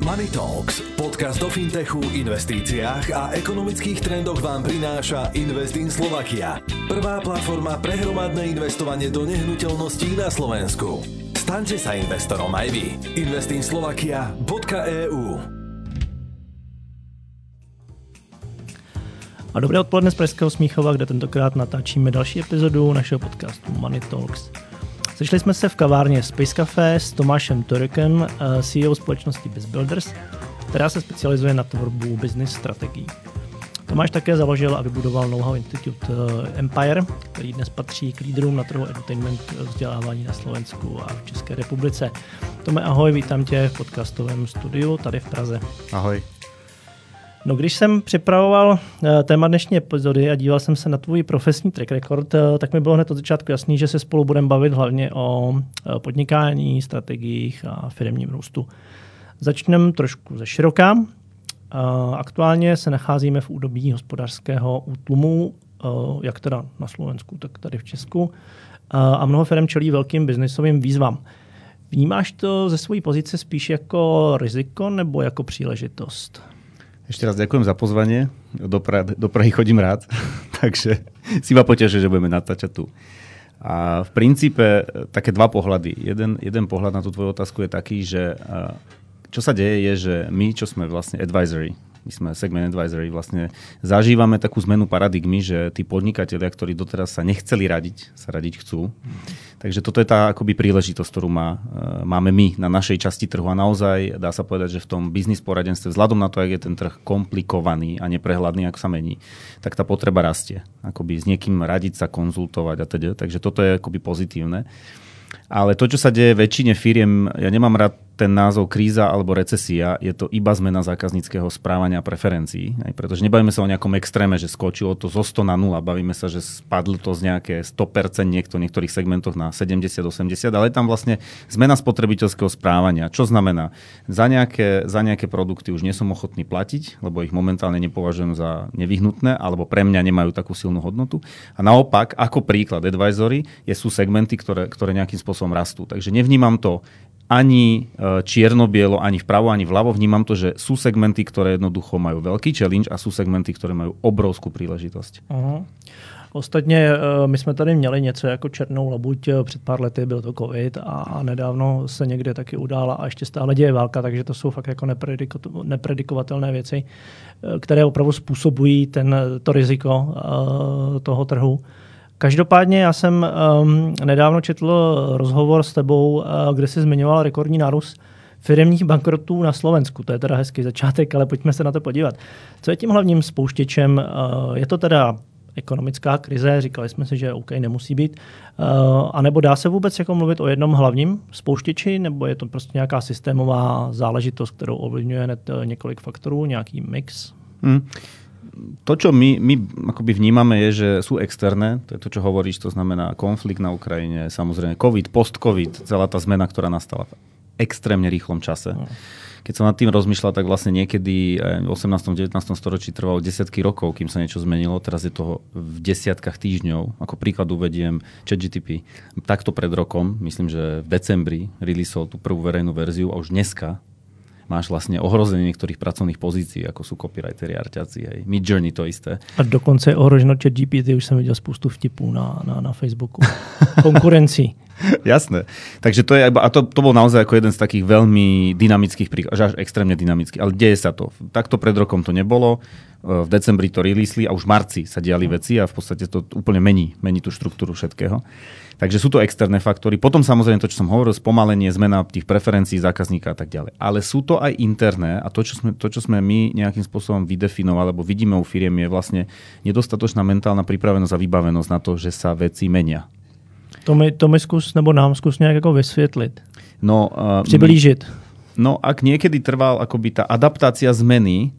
Money Talks, podcast o fintechu, investíciách a ekonomických trendoch vám prináša Invest in Slovakia. Prvá platforma pre hromadné investovanie do nehnuteľností na Slovensku. Staňte sa investorom aj vy. investinslovakia.eu A dobré odpoledne z Pražského Smíchova, kde tentokrát natáčíme další epizodu našeho podcastu Money Talks. Sešli jsme se v kavárně Space Café s Tomášem Torekem, eh, CEO společnosti BizBuilders, která se specializuje na tvorbu business strategií. Tomáš také založil a vybudoval Know-how Institute eh, Empire, který dnes patří k lídrům na trhu entertainment vzdělávání na Slovensku a v České republice. Tome, ahoj, vítám tě v podcastovém studiu tady v Praze. Ahoj. No, když jsem připravoval uh, téma dnešní epizody a díval jsem se na tvůj profesní track record, uh, tak mi bylo hned od začátku jasný, že se spolu budeme bavit hlavně o uh, podnikání, strategiích a firmním růstu. Začneme trošku ze široká. Aktuálně se nacházíme v údobí hospodářského útlumu, jak teda na Slovensku, tak tady v Česku. A mnoho firm čelí velkým biznisovým výzvám. Vnímáš to ze své pozice spíš jako riziko nebo jako příležitost? Ešte raz ďakujem za pozvanie. Do, pra- do Prahy chodím rád, takže si ma poteší, že budeme natáčať tu. A v princípe také dva pohľady. Jeden, jeden pohľad na tú tvoju otázku je taký, že čo sa deje je, že my, čo sme vlastne advisory, my sme segment advisory, vlastne zažívame takú zmenu paradigmy, že tí podnikatelia, ktorí doteraz sa nechceli radiť, sa radiť chcú. Takže toto je tá akoby príležitosť, ktorú má, e, máme my na našej časti trhu a naozaj dá sa povedať, že v tom biznis poradenstve, vzhľadom na to, ak je ten trh komplikovaný a neprehľadný, ako sa mení, tak tá potreba rastie. Akoby s niekým radiť sa, konzultovať a teda. Takže toto je akoby pozitívne. Ale to, čo sa deje väčšine firiem, ja nemám rád ten názov kríza alebo recesia, je to iba zmena zákazníckého správania a preferencií. Aj pretože nebavíme sa o nejakom extréme, že skočilo to zo 100 na 0, bavíme sa, že spadlo to z nejaké 100% niekto, v niektorých segmentoch na 70-80, ale je tam vlastne zmena spotrebiteľského správania. Čo znamená? Za nejaké, za nejaké produkty už nie som ochotný platiť, lebo ich momentálne nepovažujem za nevyhnutné, alebo pre mňa nemajú takú silnú hodnotu. A naopak, ako príklad advisory, je, sú segmenty, ktoré, ktoré nejakým spôsobom rastú. Takže nevnímam to ani e, čierno-bielo, ani vpravo, ani vľavo. Vnímam to, že sú segmenty, ktoré jednoducho majú veľký challenge a sú segmenty, ktoré majú obrovskú príležitosť. Uh-huh. Ostatně e, my jsme tady měli něco jako černou labuť, e, před pár lety byl to covid a nedávno se někde taky udála a ještě stále děje válka, takže to jsou fakt jako nepredikovatelné věci, které opravdu způsobují ten, to riziko toho trhu. Každopádně já jsem um, nedávno četl rozhovor s tebou, uh, kde jsi zmiňoval rekordní nárůst firmních bankrotů na Slovensku. To je teda hezký začátek, ale pojďme se na to podívat. Co je tím hlavním spouštěčem? Uh, je to teda ekonomická krize, říkali jsme si, že OK, nemusí být. Uh, a nebo dá se vůbec jako mluvit o jednom hlavním spouštěči, nebo je to prostě nějaká systémová záležitost, kterou ovlivňuje hned několik faktorů, nějaký mix? Hmm to, čo my, my akoby vnímame, je, že sú externé, to je to, čo hovoríš, to znamená konflikt na Ukrajine, samozrejme COVID, post-COVID, celá tá zmena, ktorá nastala v extrémne rýchlom čase. No. Keď som nad tým rozmýšľal, tak vlastne niekedy v 18. 19. storočí trvalo desiatky rokov, kým sa niečo zmenilo. Teraz je toho v desiatkách týždňov. Ako príklad uvediem ChatGTP. Takto pred rokom, myslím, že v decembri releaseol tú prvú verejnú verziu a už dneska máš vlastne ohrozenie niektorých pracovných pozícií, ako sú copywriteri, arťaci, hej. Mid Journey to isté. A dokonce je ohroženo chat GPT, už som videl spoustu vtipů na, na, na Facebooku. Konkurencii. Jasné. Takže to je, a to, to bol naozaj ako jeden z takých veľmi dynamických príkladov, až extrémne dynamický. Ale deje sa to. Takto pred rokom to nebolo. V decembri to releasli a už v marci sa diali veci a v podstate to úplne mení, mení tú štruktúru všetkého. Takže sú to externé faktory. Potom samozrejme to, čo som hovoril, spomalenie, zmena tých preferencií zákazníka a tak ďalej. Ale sú to aj interné a to, čo sme, to, čo sme my nejakým spôsobom vydefinovali, alebo vidíme u firiem, je vlastne nedostatočná mentálna pripravenosť a vybavenosť na to, že sa veci menia. To mi, to mi skús, nebo nám skús nejak ako vysvetliť. No, uh, Přiblížiť. No, ak niekedy trval akoby tá adaptácia zmeny,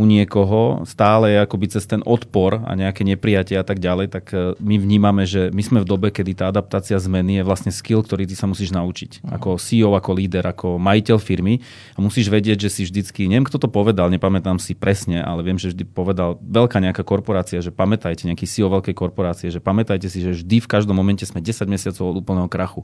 u niekoho stále akoby cez ten odpor a nejaké neprijatie a tak ďalej, tak e, my vnímame, že my sme v dobe, kedy tá adaptácia zmeny je vlastne skill, ktorý ty sa musíš naučiť. Uh-huh. Ako CEO, ako líder, ako majiteľ firmy a musíš vedieť, že si vždycky, neviem kto to povedal, nepamätám si presne, ale viem, že vždy povedal veľká nejaká korporácia, že pamätajte, nejaký CEO veľkej korporácie, že pamätajte si, že vždy v každom momente sme 10 mesiacov od úplného krachu.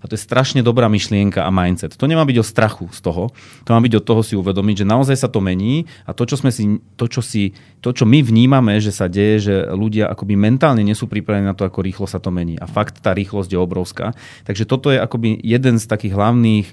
A to je strašne dobrá myšlienka a mindset. To nemá byť o strachu z toho, to má byť od toho si uvedomiť, že naozaj sa to mení a to, čo sme si, to, čo si, to, čo my vnímame, že sa deje, že ľudia akoby mentálne nie sú pripravení na to, ako rýchlo sa to mení. A fakt tá rýchlosť je obrovská. Takže toto je akoby jeden z takých hlavných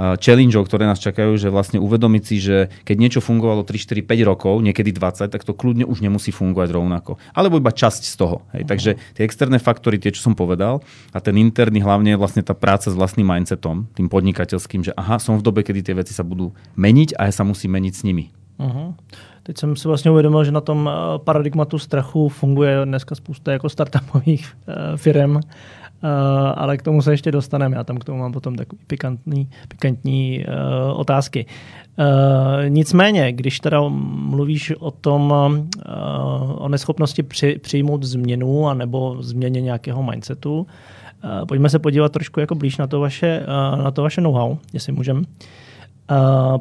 challengeov, ktoré nás čakajú, že vlastne uvedomiť si, že keď niečo fungovalo 3, 4, 5 rokov, niekedy 20, tak to kľudne už nemusí fungovať rovnako. Alebo iba časť z toho. Hej. Takže tie externé faktory, tie, čo som povedal, a ten interný hlavne je vlastne tá práca s vlastným mindsetom, tým podnikateľským, že aha, som v dobe, kedy tie veci sa budú meniť a ja sa musím meniť s nimi. Uh-huh. Teď jsem si vlastně uvědomil, že na tom eh, paradigmatu strachu funguje dneska spousta jako startupových eh, firm, eh, ale k tomu se ještě dostaneme. Já tam k tomu mám potom takový pikantní, pikantní otázky. Nicméně, když teda mluvíš o tom, o neschopnosti při, přijmout změnu anebo změně nějakého mindsetu, pojďme se podívat trošku jako blíž na to vaše, na to vaše know-how, jestli můžeme. Uh,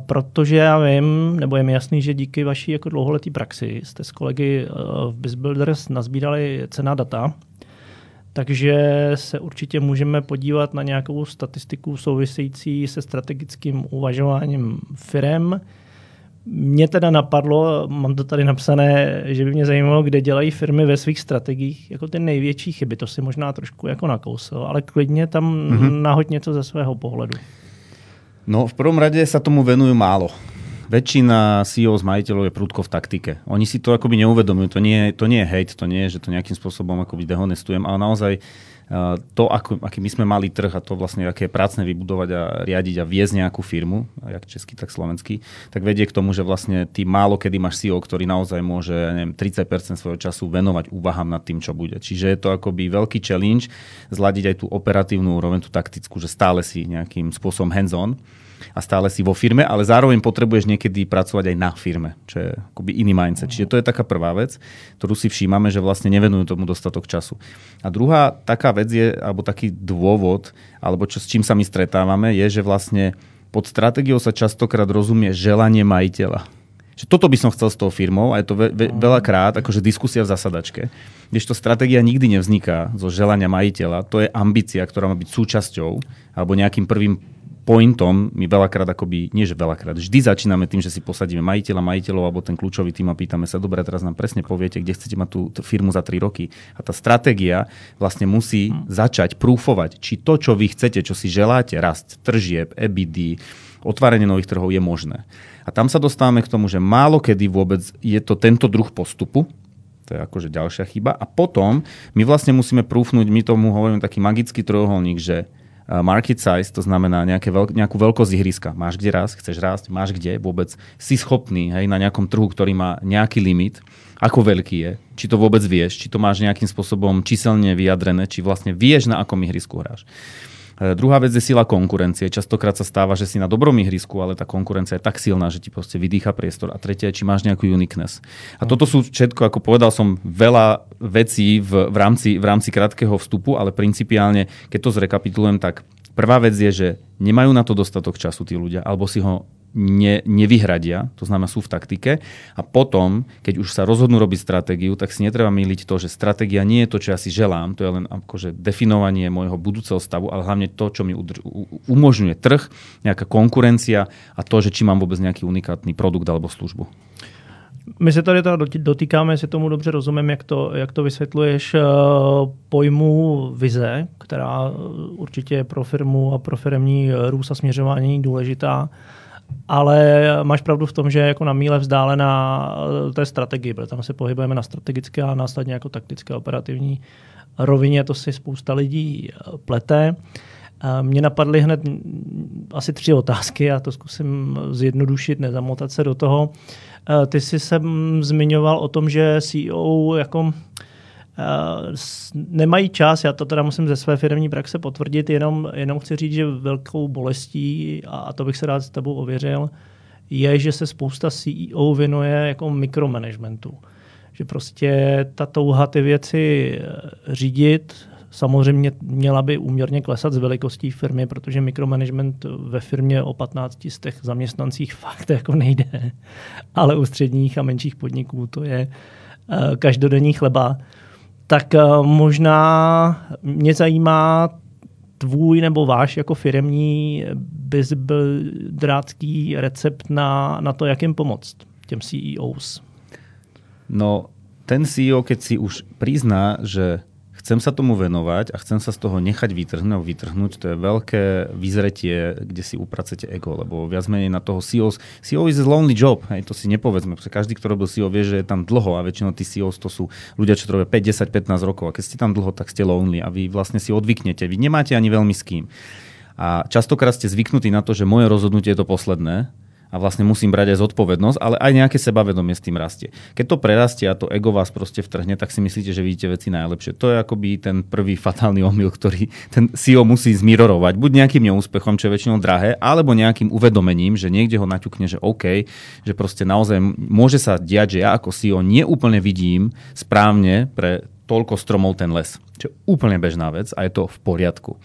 protože já vím, nebo je mi jasný, že díky vaší jako dlouholetý praxi jste s kolegy uh, v BizBuilders nazbírali cená data, takže se určitě můžeme podívat na nějakou statistiku související se strategickým uvažováním firem. Mně teda napadlo, mám to tady napsané, že by mě zajímalo, kde dělají firmy ve svých strategiích jako ty největší chyby. To si možná trošku jako nakousl, ale klidně tam mm-hmm. nahoď něco ze svého pohledu. No, v prvom rade sa tomu venujú málo. Väčšina CEO z majiteľov je prúdko v taktike. Oni si to akoby neuvedomujú. To nie, to nie je hate, to nie je, že to nejakým spôsobom akoby dehonestujem, ale naozaj to, ako, aký my sme mali trh a to vlastne, aké je prácne vybudovať a riadiť a viesť nejakú firmu, jak český, tak slovenský, tak vedie k tomu, že vlastne ty málo kedy máš CEO, ktorý naozaj môže neviem, 30% svojho času venovať úvahám nad tým, čo bude. Čiže je to akoby veľký challenge zladiť aj tú operatívnu úroveň, tú taktickú, že stále si nejakým spôsobom hands-on a stále si vo firme, ale zároveň potrebuješ niekedy pracovať aj na firme, čo je akoby iný mindset. Čiže to je taká prvá vec, ktorú si všímame, že vlastne nevenujú tomu dostatok času. A druhá taká vec je, alebo taký dôvod, alebo čo, s čím sa my stretávame, je, že vlastne pod stratégiou sa častokrát rozumie želanie majiteľa. Že toto by som chcel s tou firmou a je to ve, ve, veľakrát akože diskusia v zasadačke. to stratégia nikdy nevzniká zo želania majiteľa, to je ambícia, ktorá má byť súčasťou alebo nejakým prvým pointom my veľakrát akoby, nie že veľakrát, vždy začíname tým, že si posadíme majiteľa, majiteľov alebo ten kľúčový tým a pýtame sa, dobre, teraz nám presne poviete, kde chcete mať tú, tú firmu za 3 roky. A tá stratégia vlastne musí hmm. začať prúfovať, či to, čo vy chcete, čo si želáte, rast tržieb, EBD, otvárenie nových trhov je možné. A tam sa dostávame k tomu, že málo kedy vôbec je to tento druh postupu, to je akože ďalšia chyba. A potom my vlastne musíme prúfnuť, my tomu hovoríme taký magický trojuholník, že market size, to znamená nejaké veľk, nejakú veľkosť ihriska. Máš kde raz, chceš rásť, máš kde vôbec, si schopný hej, na nejakom trhu, ktorý má nejaký limit, ako veľký je, či to vôbec vieš, či to máš nejakým spôsobom číselne vyjadrené, či vlastne vieš, na akom ihrisku hráš. E, druhá vec je sila konkurencie. Častokrát sa stáva, že si na dobrom ihrisku, ale tá konkurencia je tak silná, že ti proste vydýcha priestor. A tretia je, či máš nejakú uniqueness. A toto sú všetko, ako povedal som, veľa vecí v, v, rámci, v rámci krátkeho vstupu, ale principiálne, keď to zrekapitulujem, tak prvá vec je, že nemajú na to dostatok času tí ľudia, alebo si ho ne, nevyhradia, to znamená sú v taktike a potom, keď už sa rozhodnú robiť stratégiu, tak si netreba myliť to, že stratégia nie je to, čo ja si želám, to je len akože definovanie môjho budúceho stavu, ale hlavne to, čo mi udrž- umožňuje trh, nejaká konkurencia a to, že či mám vôbec nejaký unikátny produkt alebo službu. My se tady dotýkáme, jestli tomu dobře rozumím, jak to, jak to vysvětluješ, eh, pojmu vize, která určitě je pro firmu a pro firmní růst a směřování důležitá ale máš pravdu v tom, že jako na míle vzdálená eh, té strategii, protože tam se pohybujeme na strategické a následně jako taktické operativní rovině, to si spousta lidí eh, plete. Eh, mně napadly hned asi tři otázky, já to zkusím zjednodušit, nezamotat se do toho. Ty jsi se zmiňoval o tom, že CEO jako nemají čas, já to teda musím ze své firmní praxe potvrdit, jenom, jenom chci říct, že velkou bolestí, a to bych se rád s tebou ověřil, je, že se spousta CEO věnuje jako mikromanagementu. Že prostě ta touha ty věci eh, řídit, samozřejmě měla by úměrně klesat z velikostí firmy, protože mikromanagement ve firmě o 15 z těch zaměstnancích fakt jako nejde. Ale u středních a menších podniků to je eh, každodenní chleba. Tak eh, možná mě zajímá tvůj nebo váš jako firmní drátký recept na, na to, jak jim pomoct těm CEOs? No, ten CEO, keď si už prizná, že chcem sa tomu venovať a chcem sa z toho nechať vytrhnúť, vytrhnúť, to je veľké vyzretie, kde si upracete ego, lebo viac menej na toho CEO, CEO is a lonely job, hej, to si nepovedzme, pretože každý, kto robil CEO, vie, že je tam dlho a väčšinou tí CEO to sú ľudia, čo to robia 5, 10, 15 rokov. A keď ste tam dlho, tak ste lonely a vy vlastne si odvyknete, vy nemáte ani veľmi s kým. A častokrát ste zvyknutí na to, že moje rozhodnutie je to posledné a vlastne musím brať aj zodpovednosť, ale aj nejaké sebavedomie s tým rastie. Keď to prerastie a to ego vás proste vtrhne, tak si myslíte, že vidíte veci najlepšie. To je akoby ten prvý fatálny omyl, ktorý ten CEO musí zmirorovať. Buď nejakým neúspechom, čo je väčšinou drahé, alebo nejakým uvedomením, že niekde ho naťukne, že OK, že proste naozaj môže sa diať, že ja ako CEO neúplne vidím správne pre toľko stromov ten les. Čo je úplne bežná vec a je to v poriadku.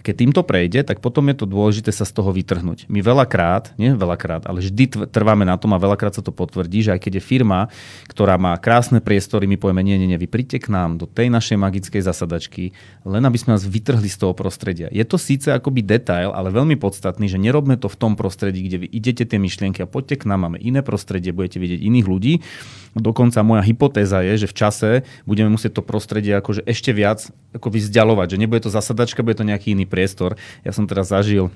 Keď týmto prejde, tak potom je to dôležité sa z toho vytrhnúť. My veľakrát, nie veľakrát, ale vždy trváme na tom a veľakrát sa to potvrdí, že aj keď je firma, ktorá má krásne priestory, my povieme, nie, nie, nie, vy príďte k nám do tej našej magickej zasadačky, len aby sme vás vytrhli z toho prostredia. Je to síce akoby detail, ale veľmi podstatný, že nerobme to v tom prostredí, kde vy idete tie myšlienky a poďte k nám, máme iné prostredie, budete vidieť iných ľudí. Dokonca moja hypotéza je, že v čase budeme musieť to prostredie akože ešte viac ako vzdialovať, že nebude to zasadačka, bude to nejaký iný priestor. Ja som teraz zažil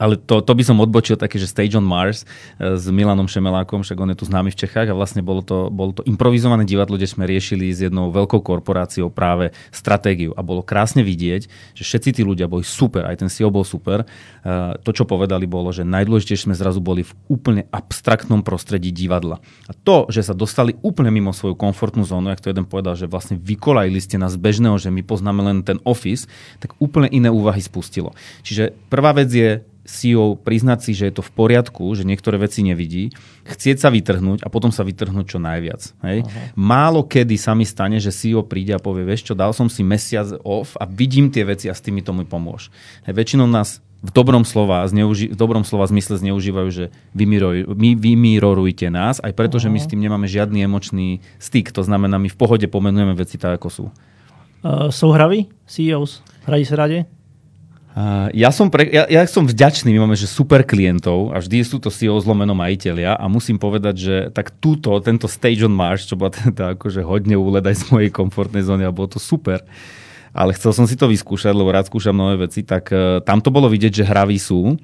ale to, to by som odbočil také, že Stage on Mars e, s Milanom Šemelákom, však on je tu známy v Čechách a vlastne bolo to, bolo to improvizované divadlo, kde sme riešili s jednou veľkou korporáciou práve stratégiu a bolo krásne vidieť, že všetci tí ľudia boli super, aj ten CEO bol super. E, to, čo povedali, bolo, že najdôležitejšie sme zrazu boli v úplne abstraktnom prostredí divadla. A to, že sa dostali úplne mimo svoju komfortnú zónu, jak to jeden povedal, že vlastne vykolajili ste nás bežného, že my poznáme len ten office, tak úplne iné úvahy spustilo. Čiže prvá vec je CEO priznať si, že je to v poriadku, že niektoré veci nevidí, chcieť sa vytrhnúť a potom sa vytrhnúť čo najviac. Hej? Málo kedy sa mi stane, že CEO príde a povie, vieš čo, dal som si mesiac off a vidím tie veci a s tými to mi pomôž. Hej, väčšinou nás v dobrom slova, zneuži- v dobrom slova zmysle zneužívajú, že vymirorujte nás, aj preto, uh-huh. že my s tým nemáme žiadny emočný styk. To znamená, my v pohode pomenujeme veci tak, ako sú. Uh, sú hraví CEOs? Hrají sa rade? Ja, som pre, ja, ja som vďačný, my máme že super klientov a vždy sú to CEO zlomeno majiteľia a musím povedať, že tak túto, tento Stage on Mars, čo bola teda akože hodne úled aj z mojej komfortnej zóny a bolo to super, ale chcel som si to vyskúšať, lebo rád skúšam nové veci, tak uh, tam to bolo vidieť, že hraví sú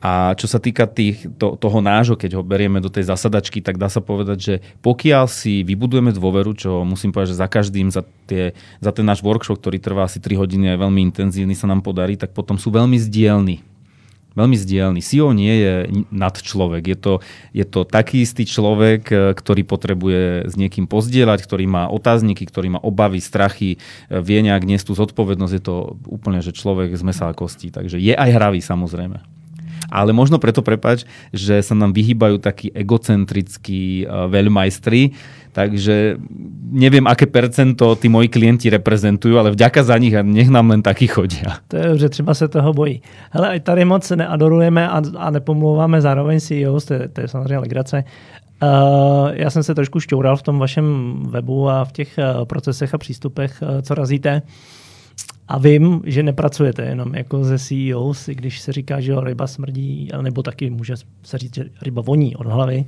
a čo sa týka tých, to, toho nášho, keď ho berieme do tej zasadačky, tak dá sa povedať, že pokiaľ si vybudujeme dôveru, čo musím povedať, že za každým, za, tie, za ten náš workshop, ktorý trvá asi 3 hodiny a je veľmi intenzívny, sa nám podarí, tak potom sú veľmi zdielni. Veľmi zdielny. CEO nie je nad človek. Je to, je to taký istý človek, e, ktorý potrebuje s niekým pozdieľať, ktorý má otázniky, ktorý má obavy, strachy, e, vie nejak niesť tú zodpovednosť. Je to úplne, že človek z mesa a kostí. Takže je aj hravý samozrejme ale možno preto prepač, že sa nám vyhýbajú takí egocentrickí uh, veľmajstri, takže neviem, aké percento tí moji klienti reprezentujú, ale vďaka za nich a nech nám len taky chodia. To je že třeba se toho bojí. Hele, tady moc neadorujeme a, a nepomlouváme zároveň CEOs, to je, to je samozřejmě legrace. Uh, já jsem se trošku šťoural v tom vašem webu a v těch uh, procesech a přístupech, uh, co razíte. A vím, že nepracujete jenom jako ze CEOs, když se říká, že ryba smrdí, nebo taky může se říct, že ryba voní od hlavy,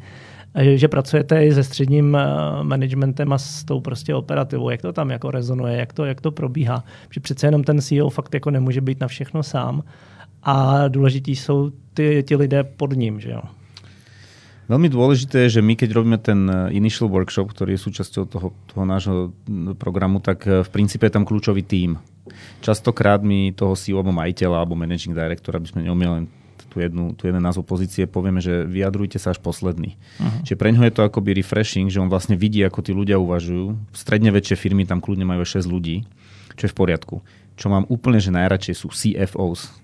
že pracujete i se středním eh, managementem a s tou prostě operativou, jak to tam jako rezonuje, jak to, jak to probíhá. Že přece jenom ten CEO fakt jako nemůže být na všechno sám a důležití jsou ty, ti lidé pod ním, že jo. Veľmi dôležité je, že my keď robíme ten eh, initial workshop, ktorý je súčasťou toho, toho nášho programu, tak eh, v princípe je tam kľúčový tím. Častokrát mi toho CEO alebo majiteľa alebo managing director, aby sme neumieli len tú, jednu, tú jeden názov pozície, povieme, že vyjadrujte sa až posledný. Uh-huh. Čiže pre ňoho je to akoby refreshing, že on vlastne vidí, ako tí ľudia uvažujú. Stredne väčšie firmy tam kľudne majú 6 ľudí, čo je v poriadku. Čo mám úplne, že najradšej sú CFOs,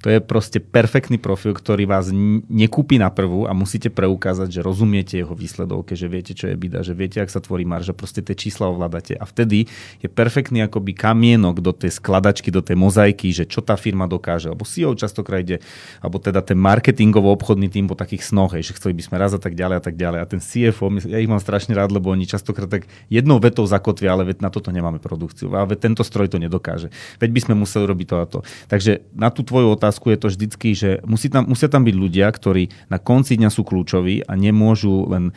To je proste perfektný profil, ktorý vás nekúpi na prvú a musíte preukázať, že rozumiete jeho výsledovke, že viete, čo je bida, že viete, ak sa tvorí marža, proste tie čísla ovládate. A vtedy je perfektný akoby kamienok do tej skladačky, do tej mozaiky, že čo tá firma dokáže. Lebo CEO častokrát ide, alebo teda ten marketingovo-obchodný tým po takých snoch, že chceli by sme raz a tak ďalej a tak ďalej. A ten CFO, ja ich mám strašne rád, lebo oni častokrát tak jednou vetou zakotvia, ale na toto nemáme produkciu. A tento stroj to nedokáže. Veď by sme museli robiť to a to. Takže na tú tvoju otázku otázku je to vždycky, že musí tam, musia tam byť ľudia, ktorí na konci dňa sú kľúčoví a nemôžu len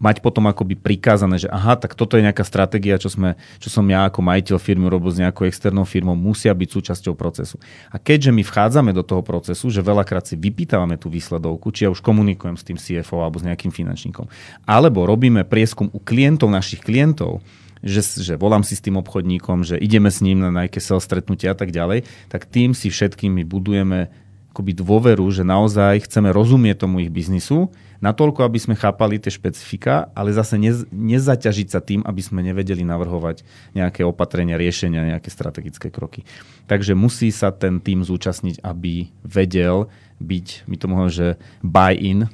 mať potom akoby prikázané, že aha, tak toto je nejaká stratégia, čo, sme, čo som ja ako majiteľ firmy robil s nejakou externou firmou, musia byť súčasťou procesu. A keďže my vchádzame do toho procesu, že veľakrát si vypýtavame tú výsledovku, či ja už komunikujem s tým CFO alebo s nejakým finančníkom, alebo robíme prieskum u klientov našich klientov, že, že volám si s tým obchodníkom, že ideme s ním na nejaké sales stretnutia a tak ďalej, tak tým si všetkými budujeme akoby dôveru, že naozaj chceme rozumieť tomu ich biznisu, natoľko, aby sme chápali tie špecifika, ale zase nez, nezaťažiť sa tým, aby sme nevedeli navrhovať nejaké opatrenia, riešenia, nejaké strategické kroky. Takže musí sa ten tým zúčastniť, aby vedel byť, my tomu hovoríme, že buy-in,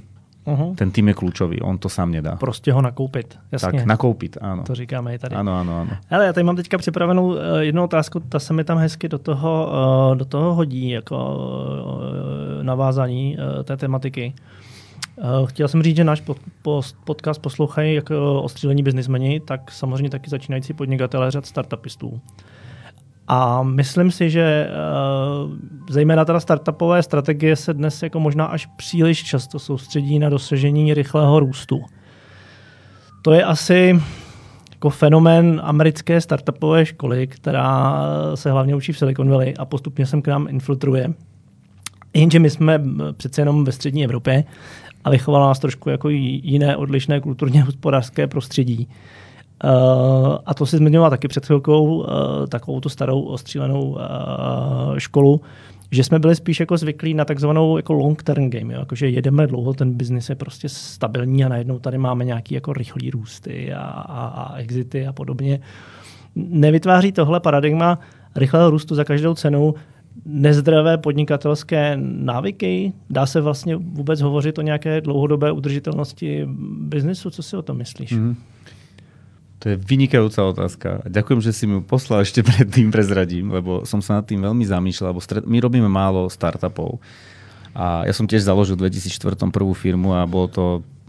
Uh-huh. Ten tým je kľúčový, on to sám nedá. Prostě ho nakoupit, jasně. Tak, nakoupit, ano. To říkáme i tady. Ano, ano, ano. Ale já tady mám teďka připravenou uh, jednu otázku, ta se mi tam hezky do toho, uh, do toho hodí, jako uh, navázání uh, té tematiky. Uh, chtěl jsem říct, že náš pod, post, podcast poslouchají jako ostřílení biznismeni, tak samozřejmě taky začínající podnikatelé řad startupistů. A myslím si, že uh, zejména teda startupové strategie se dnes jako možná až příliš často soustředí na dosažení rychlého růstu. To je asi jako fenomén americké startupové školy, která se hlavně učí v Silicon Valley a postupně sem k nám infiltruje. Jenže my jsme přece jenom ve střední Evropě a vychovala nás trošku jako jiné odlišné kulturně hospodářské prostředí. Uh, a to si zmiňoval taky před chvilkou, uh, takovou tu starou ostřílenou uh, školu, že jsme byli spíš jako zvyklí na takzvanou jako long term game, jo? Jakože jedeme dlouho, ten biznis je prostě stabilní a najednou tady máme nějaký jako rychlý růsty a, a, a exity a podobně. Nevytváří tohle paradigma rychlého růstu za každou cenu nezdravé podnikatelské návyky? Dá se vlastně vůbec hovořit o nějaké dlouhodobé udržitelnosti biznisu? Co si o tom myslíš? Mm-hmm. To je vynikajúca otázka. Ďakujem, že si mi ju poslal ešte predtým prezradím, lebo som sa nad tým veľmi zamýšľal, lebo my robíme málo startupov. A ja som tiež založil v 2004 prvú firmu a bolo to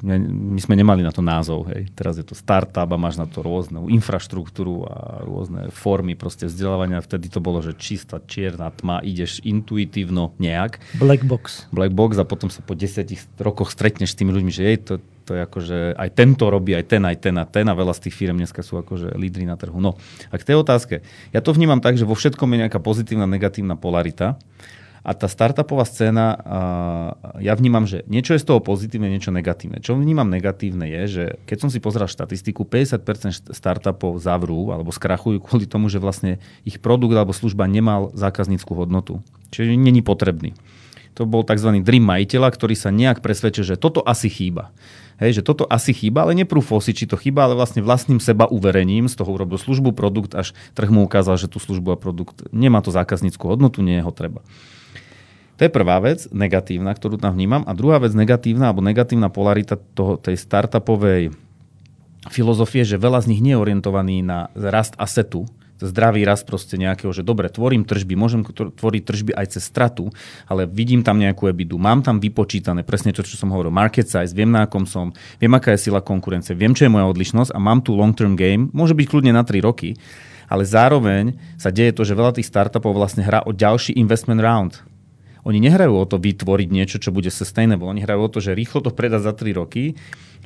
my sme nemali na to názov, hej. Teraz je to startup a máš na to rôznu infraštruktúru a rôzne formy proste vzdelávania. Vtedy to bolo, že čistá čierna tma, ideš intuitívno nejak. Black box. Black box a potom sa po desiatich rokoch stretneš s tými ľuďmi, že jej, to, to je akože aj tento robí, aj ten, aj ten a ten a veľa z tých firm dneska sú akože lídry na trhu. No a k tej otázke. Ja to vnímam tak, že vo všetkom je nejaká pozitívna, negatívna polarita. A tá startupová scéna, ja vnímam, že niečo je z toho pozitívne, niečo negatívne. Čo vnímam negatívne je, že keď som si pozrel štatistiku, 50% startupov zavrú alebo skrachujú kvôli tomu, že vlastne ich produkt alebo služba nemal zákazníckú hodnotu. Čiže není potrebný. To bol tzv. dream majiteľa, ktorý sa nejak presvedčil, že toto asi chýba. Hej, že toto asi chýba, ale neprúfol si, či to chýba, ale vlastne vlastným seba uverením z toho urobil službu, produkt, až trh mu ukázal, že tú službu a produkt nemá to zákazníckú hodnotu, nie je ho treba. To je prvá vec, negatívna, ktorú tam vnímam. A druhá vec, negatívna alebo negatívna polarita toho, tej startupovej filozofie, že veľa z nich nie je orientovaný na rast asetu, zdravý rast proste nejakého, že dobre, tvorím tržby, môžem tvoriť tržby aj cez stratu, ale vidím tam nejakú ebidu, mám tam vypočítané presne to, čo som hovoril, market size, viem na akom som, viem aká je sila konkurencie, viem, čo je moja odlišnosť a mám tu long term game, môže byť kľudne na 3 roky, ale zároveň sa deje to, že veľa tých startupov vlastne hrá o ďalší investment round oni nehrajú o to vytvoriť niečo, čo bude sustainable. Oni hrajú o to, že rýchlo to predá za 3 roky.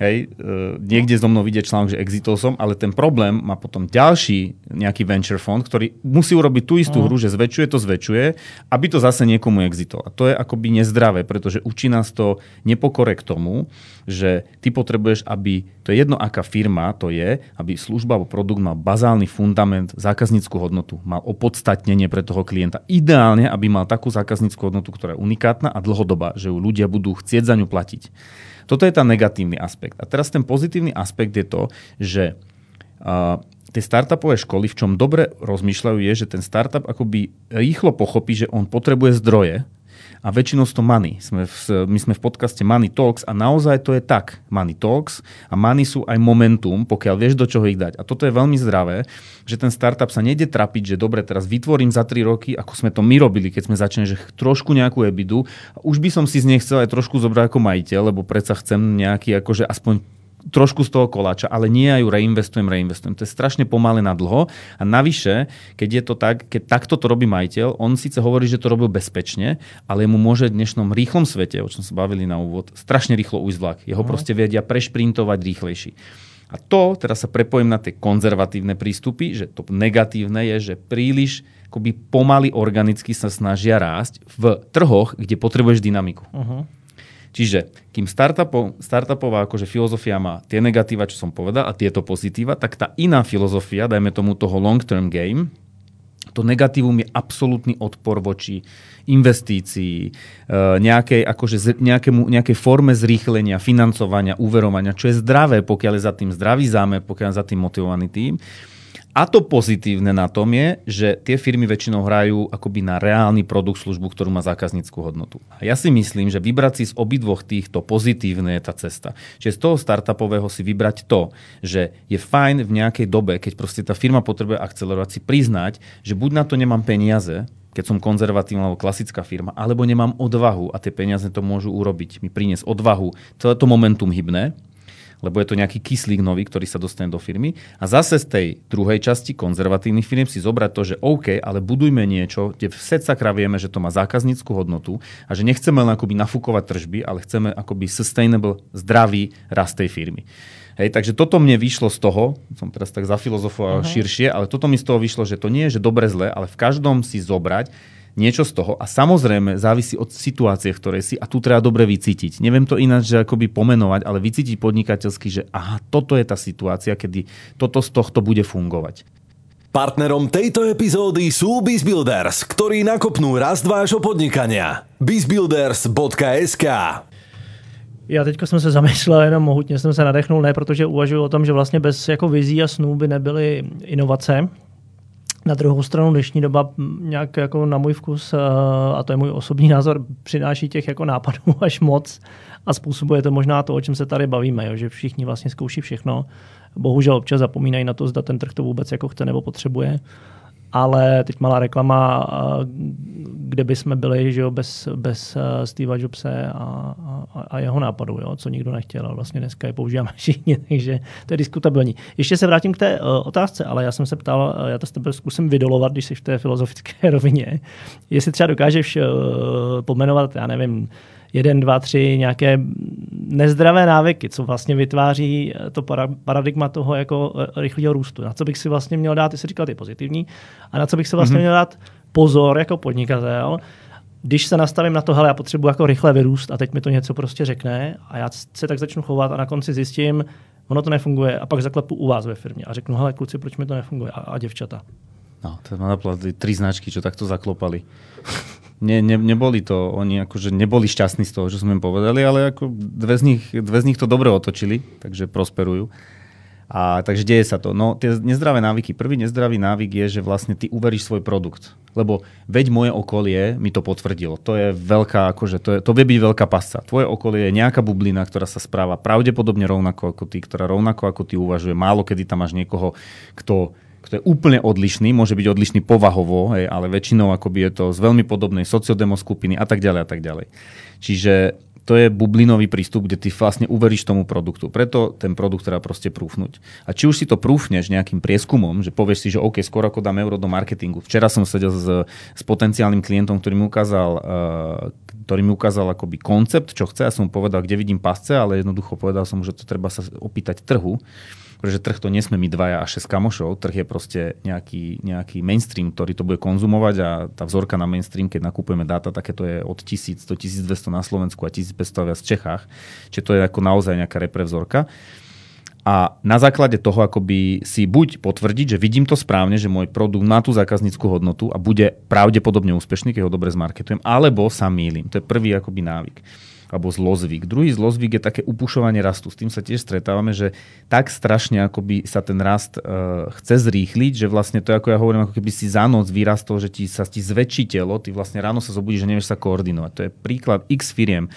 Hej, e, niekde zo mnou vidieť článok, že exitol som, ale ten problém má potom ďalší nejaký venture fond, ktorý musí urobiť tú istú uh. hru, že zväčšuje to, zväčšuje, aby to zase niekomu exitol. A to je akoby nezdravé, pretože učí nás to nepokore k tomu, že ty potrebuješ, aby, to je jedno aká firma to je, aby služba alebo produkt mal bazálny fundament, zákaznícku hodnotu, mal opodstatnenie pre toho klienta. Ideálne, aby mal takú zákaznícku hodnotu, ktorá je unikátna a dlhodobá, že ju ľudia budú chcieť za ňu platiť. Toto je ten negatívny aspekt. A teraz ten pozitívny aspekt je to, že uh, tie startupové školy, v čom dobre rozmýšľajú, je, že ten startup akoby rýchlo pochopí, že on potrebuje zdroje, a väčšinou to money. Sme v, my sme v podcaste Money Talks a naozaj to je tak. Money Talks a money sú aj momentum, pokiaľ vieš, do čoho ich dať. A toto je veľmi zdravé, že ten startup sa nejde trapiť, že dobre, teraz vytvorím za 3 roky, ako sme to my robili, keď sme začali, že trošku nejakú ebidu. Už by som si z nej chcel aj trošku zobrať ako majiteľ, lebo predsa chcem nejaký, akože aspoň trošku z toho koláča, ale nie aj ju reinvestujem, reinvestujem. To je strašne pomalé na dlho a navyše, keď je to tak, keď takto to robí majiteľ, on síce hovorí, že to robil bezpečne, ale mu môže v dnešnom rýchlom svete, o čom sa bavili na úvod, strašne rýchlo ujsť vlak. Jeho uh-huh. proste vedia prešprintovať rýchlejší. A to, teraz sa prepojím na tie konzervatívne prístupy, že to negatívne je, že príliš akoby pomaly organicky sa snažia rásť v trhoch, kde potrebuješ dynamiku. Uh-huh. Čiže kým startupov, startupová akože filozofia má tie negatíva, čo som povedal, a tieto pozitíva, tak tá iná filozofia, dajme tomu toho long-term game, to negatívum je absolútny odpor voči investícií, e, nejakej, akože, nejakému, nejakej forme zrýchlenia, financovania, úverovania, čo je zdravé, pokiaľ je za tým zdravý zámer, pokiaľ je za tým motivovaný tým. A to pozitívne na tom je, že tie firmy väčšinou hrajú akoby na reálny produkt, službu, ktorú má zákazníckú hodnotu. A ja si myslím, že vybrať si z obidvoch týchto pozitívne je tá cesta. Čiže z toho startupového si vybrať to, že je fajn v nejakej dobe, keď proste tá firma potrebuje akcelerovať, si priznať, že buď na to nemám peniaze, keď som konzervatívna alebo klasická firma, alebo nemám odvahu a tie peniaze to môžu urobiť, mi priniesť odvahu, celé to momentum hybné, lebo je to nejaký kyslík nový, ktorý sa dostane do firmy. A zase z tej druhej časti konzervatívnych firm si zobrať to, že OK, ale budujme niečo, kde v secakra vieme, že to má zákazníckú hodnotu a že nechceme len akoby nafúkovať tržby, ale chceme akoby sustainable, zdravý rast tej firmy. Hej, takže toto mne vyšlo z toho, som teraz tak zafilozofoval uh-huh. širšie, ale toto mi z toho vyšlo, že to nie je, že dobre zle, ale v každom si zobrať niečo z toho. A samozrejme závisí od situácie, v ktorej si a tu treba dobre vycítiť. Neviem to ináč, že akoby pomenovať, ale vycítiť podnikateľsky, že aha, toto je tá situácia, kedy toto z tohto bude fungovať. Partnerom tejto epizódy sú BizBuilders, ktorí nakopnú rast vášho podnikania. bizbuilders.sk já teďka jsem se zamyslel, jenom mohutně jsem se nadechnul, ne protože uvažuji o tom, že vlastně bez jako vizí a snů by nebyly inovace, na druhou stranu dnešní doba nějak jako na můj vkus, eh, a to je můj osobní názor, přináší těch jako nápadů až moc a způsobuje to možná to, o čem se tady bavíme, jo, že všichni vlastně zkouší všechno. Bohužel občas zapomínají na to, zda ten trh to vůbec jako chce nebo potřebuje ale teď malá reklama, kde by jsme byli že jo, bez, bez eh, Steva Jobse a, a, a jeho nápadu, jo, co nikdo nechtěl. A vlastně dneska je používáme všichni, takže to je diskutabilní. Ještě se vrátím k té uh, otázce, ale já jsem se ptal, já to s tebe zkusím vydolovat, když jsi v té filozofické rovině, jestli třeba dokážeš pomenovat, já nevím, jeden, dva, tři nějaké nezdravé návyky, co vlastně vytváří eh, to paradigma toho jako eh, rychlého růstu. Na co bych si vlastně měl dát, ty jsi říkal, ty pozitivní, a na co bych si vlastně mm-hmm. měl dát pozor jako podnikatel, když se nastavím na to, hele, já potřebuji jako rychle vyrůst a teď mi to něco prostě řekne a já se tak začnu chovat a na konci zjistím, ono to nefunguje a pak zaklepu u vás ve firmě a řeknu, hele, kluci, proč mi to nefunguje a, a děvčata. No, to má tri značky, čo takto zaklopali ne, ne, neboli to, oni akože neboli šťastní z toho, čo sme im povedali, ale ako dve z nich, dve z nich to dobre otočili, takže prosperujú. A takže deje sa to. No tie nezdravé návyky. Prvý nezdravý návyk je, že vlastne ty uveríš svoj produkt. Lebo veď moje okolie mi to potvrdilo. To je veľká, akože to, je, to vie byť veľká pasca. Tvoje okolie je nejaká bublina, ktorá sa správa pravdepodobne rovnako ako ty, ktorá rovnako ako ty uvažuje. Málo kedy tam máš niekoho, kto kto je úplne odlišný, môže byť odlišný povahovo, hej, ale väčšinou akoby je to z veľmi podobnej sociodemo skupiny a tak ďalej a tak ďalej. Čiže to je bublinový prístup, kde ty vlastne uveríš tomu produktu. Preto ten produkt treba proste prúfnuť. A či už si to prúfneš nejakým prieskumom, že povieš si, že OK, skoro ako dám euro do marketingu. Včera som sedel s, s potenciálnym klientom, ktorý mi ukázal, uh, ktorý mi ukázal akoby koncept, čo chce. Ja som mu povedal, kde vidím pasce, ale jednoducho povedal som mu, že to treba sa opýtať trhu pretože trh to nesme my dvaja a šesť kamošov, trh je proste nejaký, nejaký mainstream, ktorý to bude konzumovať a tá vzorka na mainstream, keď nakupujeme dáta, také to je od 1000 do 1200 na Slovensku a 1500 viac v Čechách. Čiže to je ako naozaj nejaká reprevzorka. A na základe toho akoby si buď potvrdiť, že vidím to správne, že môj produkt má tú zákazníckú hodnotu a bude pravdepodobne úspešný, keď ho dobre zmarketujem, alebo sa mýlim. To je prvý akoby návyk. Alebo zlozvyk. Druhý zlozvyk je také upušovanie rastu. S tým sa tiež stretávame, že tak strašne akoby sa ten rast uh, chce zrýchliť, že vlastne to, ako ja hovorím, ako keby si za noc vyrastol, že ti sa ti zväčší telo, ty vlastne ráno sa zobudíš, že nevieš sa koordinovať. To je príklad x firiem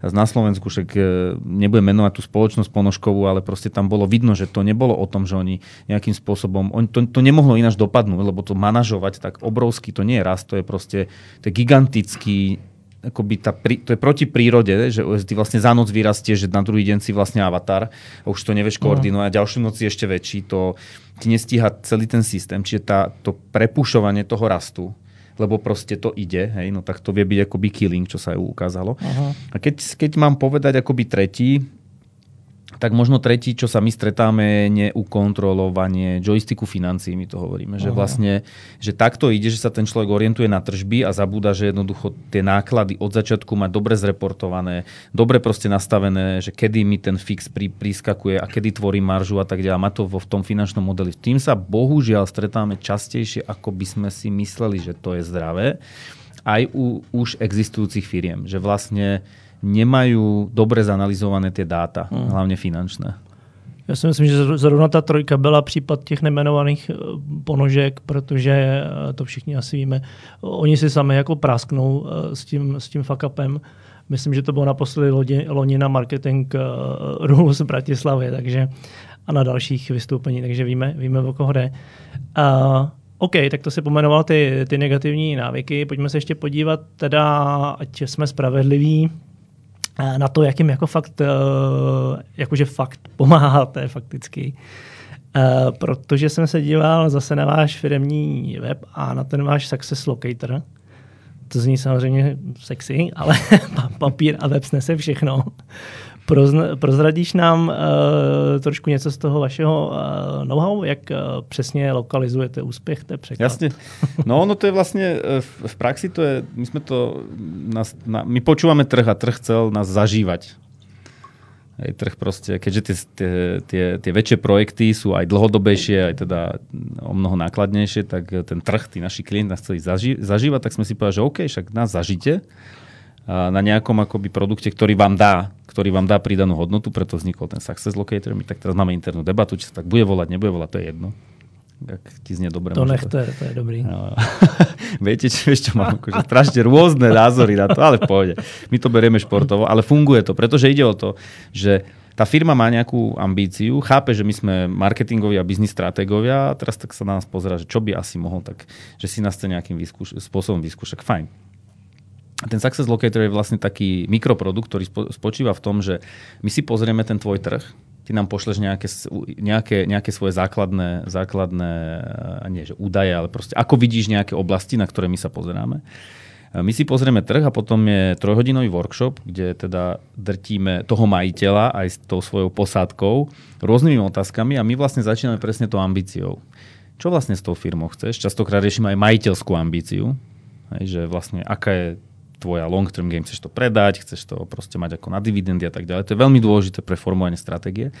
na Slovensku, však e, nebudem menovať tú spoločnosť ponožkovú, ale proste tam bolo vidno, že to nebolo o tom, že oni nejakým spôsobom, on, to, to nemohlo ináč dopadnúť, lebo to manažovať tak obrovský, to nie je rast, to je proste to je gigantický akoby tá, to je proti prírode, že ty vlastne za noc vyrastie, že na druhý deň si vlastne avatar a už to nevieš mhm. koordinovať a ďalšiu noc je ešte väčší, to ti nestíha celý ten systém, čiže tá, to prepušovanie toho rastu lebo proste to ide, hej, no tak to vie byť akoby killing, čo sa ju ukázalo. Uh-huh. A keď, keď mám povedať akoby tretí, tak možno tretí, čo sa my stretáme, je neukontrolovanie joysticku financií, my to hovoríme. Že vlastne, že takto ide, že sa ten človek orientuje na tržby a zabúda, že jednoducho tie náklady od začiatku má dobre zreportované, dobre proste nastavené, že kedy mi ten fix prí, prískakuje a kedy tvorí maržu a tak ďalej. Má to vo, v tom finančnom modeli. Tým sa bohužiaľ stretáme častejšie, ako by sme si mysleli, že to je zdravé aj u už existujúcich firiem. Že vlastne nemajú dobre zanalizované tie dáta, hmm. hlavně finančné. Já si myslím, že zrovna ta trojka byla případ těch nemenovaných eh, ponožek, protože eh, to všichni asi víme. Oni si sami jako prásknou eh, s tím, s tím fuck upem. Myslím, že to bylo naposledy loni, loni na marketing uh, z Bratislavy takže, a na dalších vystoupení, takže víme, víme o koho jde. Uh, OK, tak to si pomenoval ty, ty negativní návyky. Pojďme se ještě podívat, teda, ať jsme spravedliví, na to, jak jim jako fakt, eh, jakože fakt pomáháte fakticky. Uh, protože jsem se díval zase na váš firmní web a na ten váš Success Locator. To zní samozřejmě sexy, ale papír a web snese všechno. Prozn- prozradíš nám uh, trošku něco z toho vašeho uh, know-how, jak uh, přesně lokalizujete úspěch, je překlad. Jasne. No, no to je vlastně v, v praxi to je, my jsme to, nás, na, my počúvame trh a trh chcel nás zažívať. Hej, trh proste, keďže tie, tie, tie, tie väčšie projekty sú aj dlhodobejšie, aj teda o mnoho nákladnejšie, tak ten trh, tí naši klienti nás chceli zaži- zažívať, tak sme si povedali, že OK, však nás zažite na nejakom akoby produkte, ktorý vám dá ktorý vám dá pridanú hodnotu, preto vznikol ten Success Locator. My tak teraz máme internú debatu, či sa tak bude volať, nebude volať, to je jedno. Ak ti znie dobre. To nechte, to... to je dobrý. No. Viete, čo ešte mám akože strašne rôzne názory na to, ale v pohode. My to berieme športovo, ale funguje to, pretože ide o to, že tá firma má nejakú ambíciu, chápe, že my sme marketingoví a biznis stratégovia a teraz tak sa na nás pozera, že čo by asi mohol, tak že si nás chce nejakým vyskúš- spôsobom vyskúšať. Fajn ten Success Locator je vlastne taký mikroprodukt, ktorý spočíva v tom, že my si pozrieme ten tvoj trh, ty nám pošleš nejaké, nejaké, nejaké svoje základné, základné nie že údaje, ale proste ako vidíš nejaké oblasti, na ktoré my sa pozeráme. My si pozrieme trh a potom je trojhodinový workshop, kde teda drtíme toho majiteľa aj s tou svojou posádkou rôznymi otázkami a my vlastne začíname presne tou ambíciou. Čo vlastne s tou firmou chceš? Častokrát riešime aj majiteľskú ambíciu, že vlastne aká je tvoja long-term game, chceš to predať, chceš to proste mať ako na dividendy a tak ďalej. To je veľmi dôležité pre formovanie stratégie.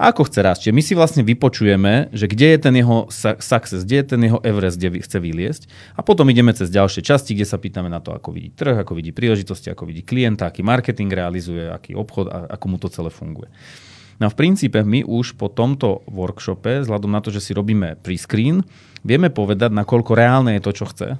A ako chce rásť. My si vlastne vypočujeme, že kde je ten jeho success, kde je ten jeho Everest, kde chce vyliesť. A potom ideme cez ďalšie časti, kde sa pýtame na to, ako vidí trh, ako vidí príležitosti, ako vidí klienta, aký marketing realizuje, aký obchod a ako mu to celé funguje. No v princípe my už po tomto workshope, vzhľadom na to, že si robíme pre-screen, vieme povedať, nakoľko reálne je to, čo chce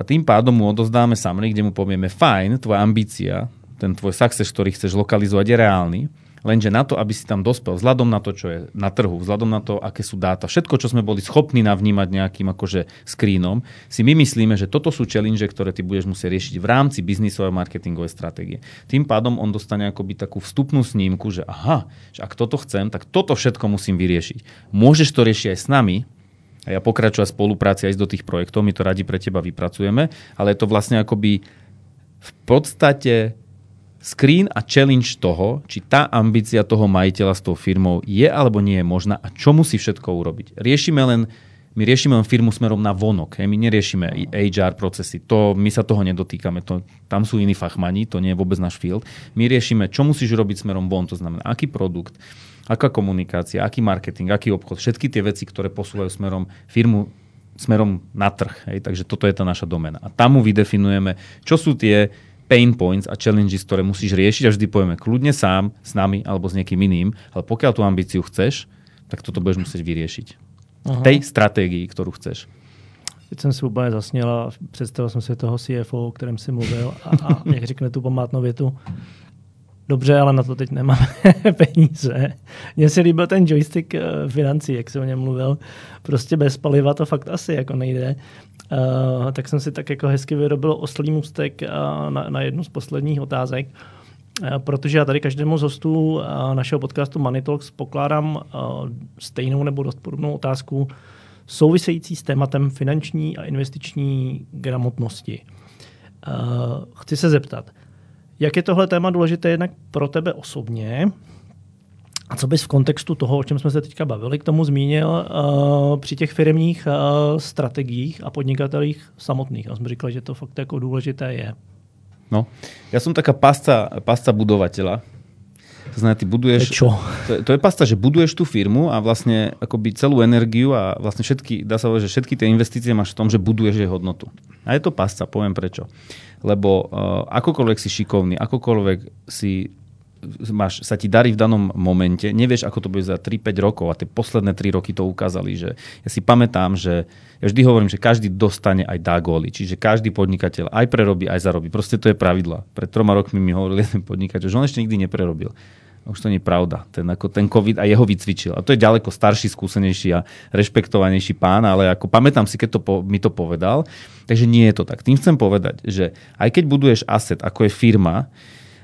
a tým pádom mu odozdáme summary, kde mu povieme, fajn, tvoja ambícia, ten tvoj success, ktorý chceš lokalizovať, je reálny, lenže na to, aby si tam dospel, vzhľadom na to, čo je na trhu, vzhľadom na to, aké sú dáta, všetko, čo sme boli schopní navnímať nejakým akože screenom, si my myslíme, že toto sú challenge, ktoré ty budeš musieť riešiť v rámci biznisovej marketingovej stratégie. Tým pádom on dostane akoby takú vstupnú snímku, že aha, že ak toto chcem, tak toto všetko musím vyriešiť. Môžeš to riešiť aj s nami, a ja pokračujem spolupráci aj do tých projektov, my to radi pre teba vypracujeme, ale je to vlastne akoby v podstate screen a challenge toho, či tá ambícia toho majiteľa s tou firmou je alebo nie je možná a čo musí všetko urobiť. Riešime len my riešime len firmu smerom na vonok. Hej. My neriešime HR procesy. To, my sa toho nedotýkame. To, tam sú iní fachmani, to nie je vôbec náš field. My riešime, čo musíš robiť smerom von. To znamená, aký produkt, aká komunikácia, aký marketing, aký obchod, všetky tie veci, ktoré posúvajú smerom firmu smerom na trh. Hej. Takže toto je tá naša domena. A tam mu vydefinujeme, čo sú tie pain points a challenges, ktoré musíš riešiť a vždy povieme kľudne sám, s nami alebo s niekým iným, ale pokiaľ tú ambíciu chceš, tak toto budeš musieť vyriešiť. V tej stratégii, ktorú chceš. Teď jsem si úplně zasněl a představil jsem si toho CFO, o kterém si mluvil a, a jak řekne tu památnou větu, dobře, ale na to teď nemáme peníze. Mně se líbil ten joystick eh, financí, jak jsem o něm mluvil. Prostě bez paliva to fakt asi jako nejde. Uh, tak jsem si tak jako hezky vyrobil oslý můstek uh, na, na jednu z posledních otázek. Uh, protože já tady každému z hostů uh, našeho podcastu Money Talks pokládám uh, stejnou nebo dost podobnou otázku související s tématem finanční a investiční gramotnosti. Uh, chci se zeptat, jak je tohle téma důležité jednak pro tebe osobně? A co bys v kontextu toho, o čem jsme se teďka bavili, k tomu zmínil uh, při těch firmních uh, strategiích a podnikatelích samotných? A jsme říkali, že to fakt jako důležité je. No, ja som taká pasca, pasca budovateľa. To znamená, ty buduješ... Čo? To, je, to je pasta, že buduješ tú firmu a vlastne akoby celú energiu a vlastne všetky, dá sa povedať, že všetky tie investície máš v tom, že buduješ jej hodnotu. A je to pasca, poviem prečo. Lebo uh, akokoľvek si šikovný, akokoľvek si máš, sa ti darí v danom momente, nevieš, ako to bude za 3-5 rokov a tie posledné 3 roky to ukázali, že ja si pamätám, že ja vždy hovorím, že každý dostane aj dá góly, čiže každý podnikateľ aj prerobí, aj zarobí. Proste to je pravidla. Pred troma rokmi mi hovoril jeden podnikateľ, že on ešte nikdy neprerobil. Už to nie je pravda. Ten, ako ten COVID a jeho vycvičil. A to je ďaleko starší, skúsenejší a rešpektovanejší pán, ale ako pamätám si, keď to po, mi to povedal. Takže nie je to tak. Tým chcem povedať, že aj keď buduješ asset, ako je firma,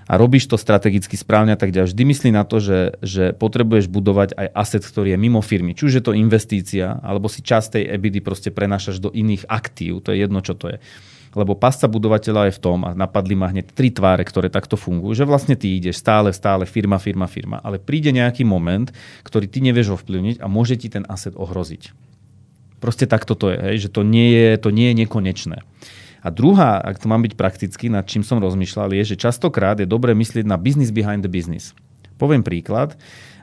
a robíš to strategicky správne tak ďalej. Vždy myslí na to, že, že potrebuješ budovať aj asset, ktorý je mimo firmy. Či už je to investícia, alebo si časť tej EBITDA proste prenášaš do iných aktív. To je jedno, čo to je. Lebo pasca budovateľa je v tom, a napadli ma hneď tri tváre, ktoré takto fungujú, že vlastne ty ideš stále, stále, firma, firma, firma, ale príde nejaký moment, ktorý ty nevieš ovplyvniť a môže ti ten asset ohroziť. Proste takto to je, hej, že to nie je, to nie je nekonečné. A druhá, ak to mám byť prakticky, nad čím som rozmýšľal, je, že častokrát je dobre myslieť na business behind the business. Poviem príklad,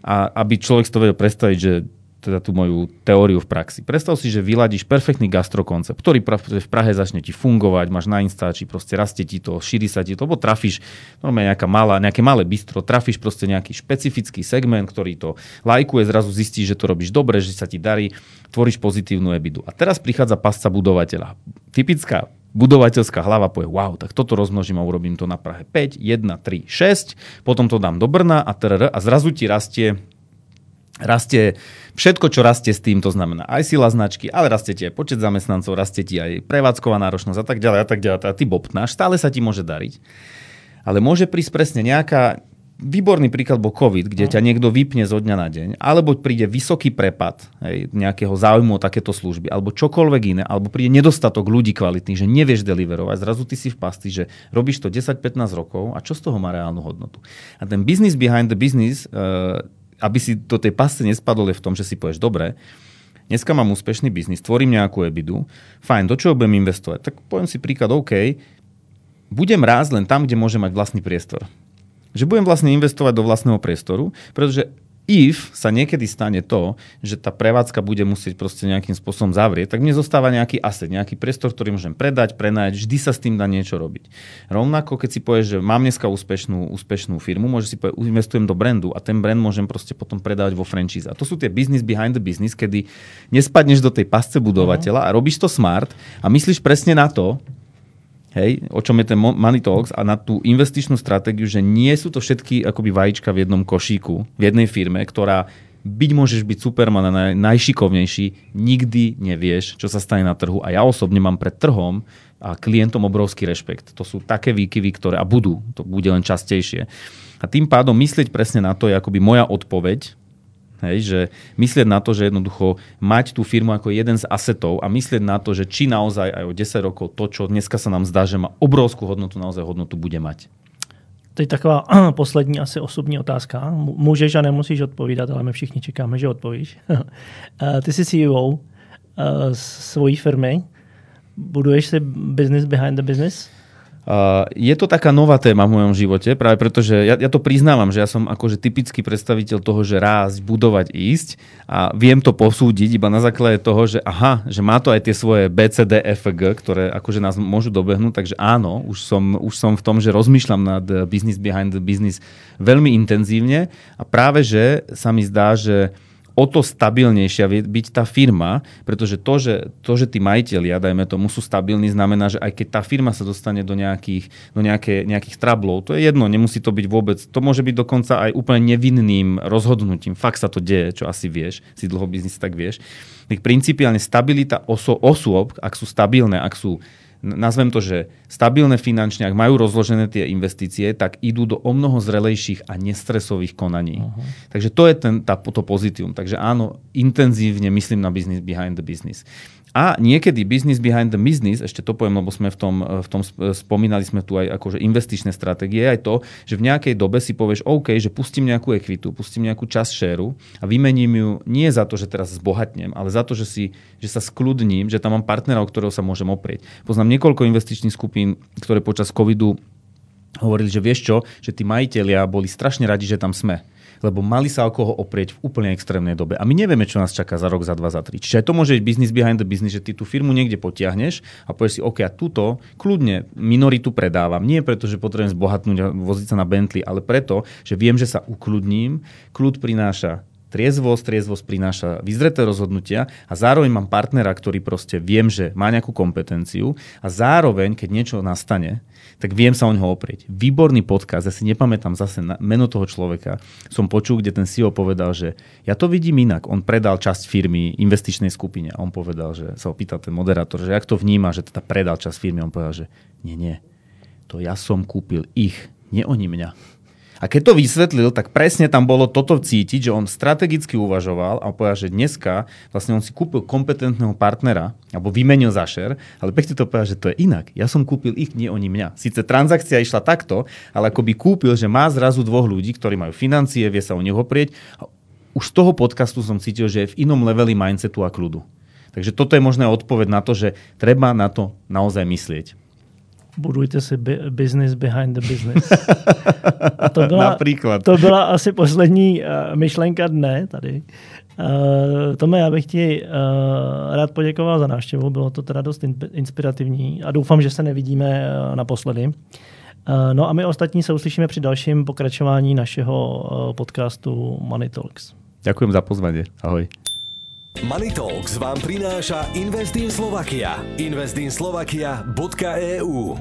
a aby človek to vedel predstaviť, že teda tú moju teóriu v praxi. Predstav si, že vyladíš perfektný gastrokoncept, ktorý v Prahe začne ti fungovať, máš na Instači, proste rastie ti to, šíri sa ti to, lebo trafíš normálne nejaká malá, nejaké malé bistro, trafíš proste nejaký špecifický segment, ktorý to lajkuje, zrazu zistíš, že to robíš dobre, že sa ti darí, tvoríš pozitívnu ebidu. A teraz prichádza pasca budovateľa. Typická budovateľská hlava povie, wow, tak toto rozmnožím a urobím to na Prahe 5, 1, 3, 6, potom to dám do Brna a, trr, a zrazu ti rastie rastie všetko, čo rastie s tým, to znamená aj sila značky, ale rastie ti aj počet zamestnancov, rastie ti aj prevádzková náročnosť a tak ďalej a tak ďalej. A ty bobtnáš, stále sa ti môže dariť. Ale môže prísť presne nejaká, výborný príklad bol COVID, kde ťa niekto vypne zo dňa na deň, alebo príde vysoký prepad hej, nejakého záujmu o takéto služby, alebo čokoľvek iné, alebo príde nedostatok ľudí kvalitných, že nevieš deliverovať, zrazu ty si v pasti, že robíš to 10-15 rokov a čo z toho má reálnu hodnotu. A ten business behind the business, uh, aby si do tej pasce nespadol, je v tom, že si povieš, dobre, dneska mám úspešný biznis, tvorím nejakú ebidu, fajn, do čoho budem investovať? Tak poviem si príklad, OK, budem rásť len tam, kde môžem mať vlastný priestor že budem vlastne investovať do vlastného priestoru, pretože if sa niekedy stane to, že tá prevádzka bude musieť proste nejakým spôsobom zavrieť, tak mne zostáva nejaký asset, nejaký priestor, ktorý môžem predať, prenajať, vždy sa s tým dá niečo robiť. Rovnako, keď si povieš, že mám dneska úspešnú, úspešnú firmu, môžeš si povedať, investujem do brandu a ten brand môžem proste potom predávať vo franchise. A to sú tie business behind the business, kedy nespadneš do tej pasce budovateľa a robíš to smart a myslíš presne na to, hej, o čom je ten Money Talks a na tú investičnú stratégiu, že nie sú to všetky akoby vajíčka v jednom košíku, v jednej firme, ktorá byť môžeš byť superman a naj, najšikovnejší, nikdy nevieš, čo sa stane na trhu. A ja osobne mám pred trhom a klientom obrovský rešpekt. To sú také výkyvy, ktoré a budú, to bude len častejšie. A tým pádom myslieť presne na to je akoby moja odpoveď Hej, že myslieť na to, že jednoducho mať tú firmu ako jeden z asetov a myslieť na to, že či naozaj aj o 10 rokov to, čo dneska sa nám zdá, že má obrovskú hodnotu, naozaj hodnotu bude mať. Teď taková poslední asi osobní otázka. Můžeš a nemusíš odpovídat, ale my všichni čekáme, že odpovíš. Ty jsi CEO svojí firmy. Buduješ si business behind the business? Uh, je to taká nová téma v mojom živote, práve preto, že ja, ja to priznávam, že ja som akože typický predstaviteľ toho, že rásť, budovať, ísť a viem to posúdiť iba na základe toho, že aha, že má to aj tie svoje B, C, D, F, G, ktoré akože nás môžu dobehnúť, takže áno, už som, už som v tom, že rozmýšľam nad business behind the business veľmi intenzívne a práve, že sa mi zdá, že o to stabilnejšia byť tá firma, pretože to, že, to, že tí majiteľia, dajme tomu, sú stabilní, znamená, že aj keď tá firma sa dostane do nejakých, do nejaké, nejakých trablov, to je jedno, nemusí to byť vôbec, to môže byť dokonca aj úplne nevinným rozhodnutím. Fakt sa to deje, čo asi vieš, si dlho biznis tak vieš. Tak principiálne stabilita oso, osôb, ak sú stabilné, ak sú nazvem to, že stabilné finančne, ak majú rozložené tie investície, tak idú do o mnoho zrelejších a nestresových konaní. Uh-huh. Takže to je ten, tá, to pozitívum. Takže áno, intenzívne myslím na business behind the business. A niekedy business behind the business, ešte to poviem, lebo sme v tom, v tom spomínali sme tu aj akože investičné stratégie, aj to, že v nejakej dobe si povieš, OK, že pustím nejakú ekvitu, pustím nejakú časť šéru a vymením ju nie za to, že teraz zbohatnem, ale za to, že, si, že sa skľudním, že tam mám partnera, o ktorého sa môžem oprieť. Poznám niekoľko investičných skupín, ktoré počas covidu hovorili, že vieš čo, že tí majiteľia boli strašne radi, že tam sme lebo mali sa o koho oprieť v úplne extrémnej dobe. A my nevieme, čo nás čaká za rok, za dva, za tri. Čiže aj to môže byť business behind the business, že ty tú firmu niekde potiahneš a povieš si, OK, a túto kľudne minoritu predávam. Nie preto, že potrebujem zbohatnúť a voziť sa na Bentley, ale preto, že viem, že sa ukludním. Kľud prináša triezvosť, triezvosť prináša vyzreté rozhodnutia a zároveň mám partnera, ktorý proste viem, že má nejakú kompetenciu a zároveň, keď niečo nastane, tak viem sa o neho oprieť. Výborný podcast, ja si nepamätám zase na meno toho človeka, som počul, kde ten CEO povedal, že ja to vidím inak. On predal časť firmy investičnej skupine a on povedal, že sa opýtal ten moderátor, že jak to vníma, že teda predal časť firmy. On povedal, že nie, nie, to ja som kúpil ich, nie oni mňa. A keď to vysvetlil, tak presne tam bolo toto cítiť, že on strategicky uvažoval a povedal, že dneska vlastne on si kúpil kompetentného partnera, alebo vymenil za šer, ale pekne to povedal, že to je inak. Ja som kúpil ich, nie oni mňa. Sice transakcia išla takto, ale ako by kúpil, že má zrazu dvoch ľudí, ktorí majú financie, vie sa o neho oprieť. Už z toho podcastu som cítil, že je v inom leveli mindsetu a kľudu. Takže toto je možná odpoveď na to, že treba na to naozaj myslieť budujte si business behind the business. A to byla, Například. To byla asi poslední uh, myšlenka dne tady. Uh, Tome, já bych ti uh, rád poděkoval za návštěvu, bylo to teda dost in, inspirativní a doufám, že se nevidíme uh, naposledy. Uh, no a my ostatní se uslyšíme při dalším pokračování našeho uh, podcastu Money Talks. Ďakujem za pozvanie. Ahoj. Money Talks vám prináša Investin Slovakia. Investinslovakia.eu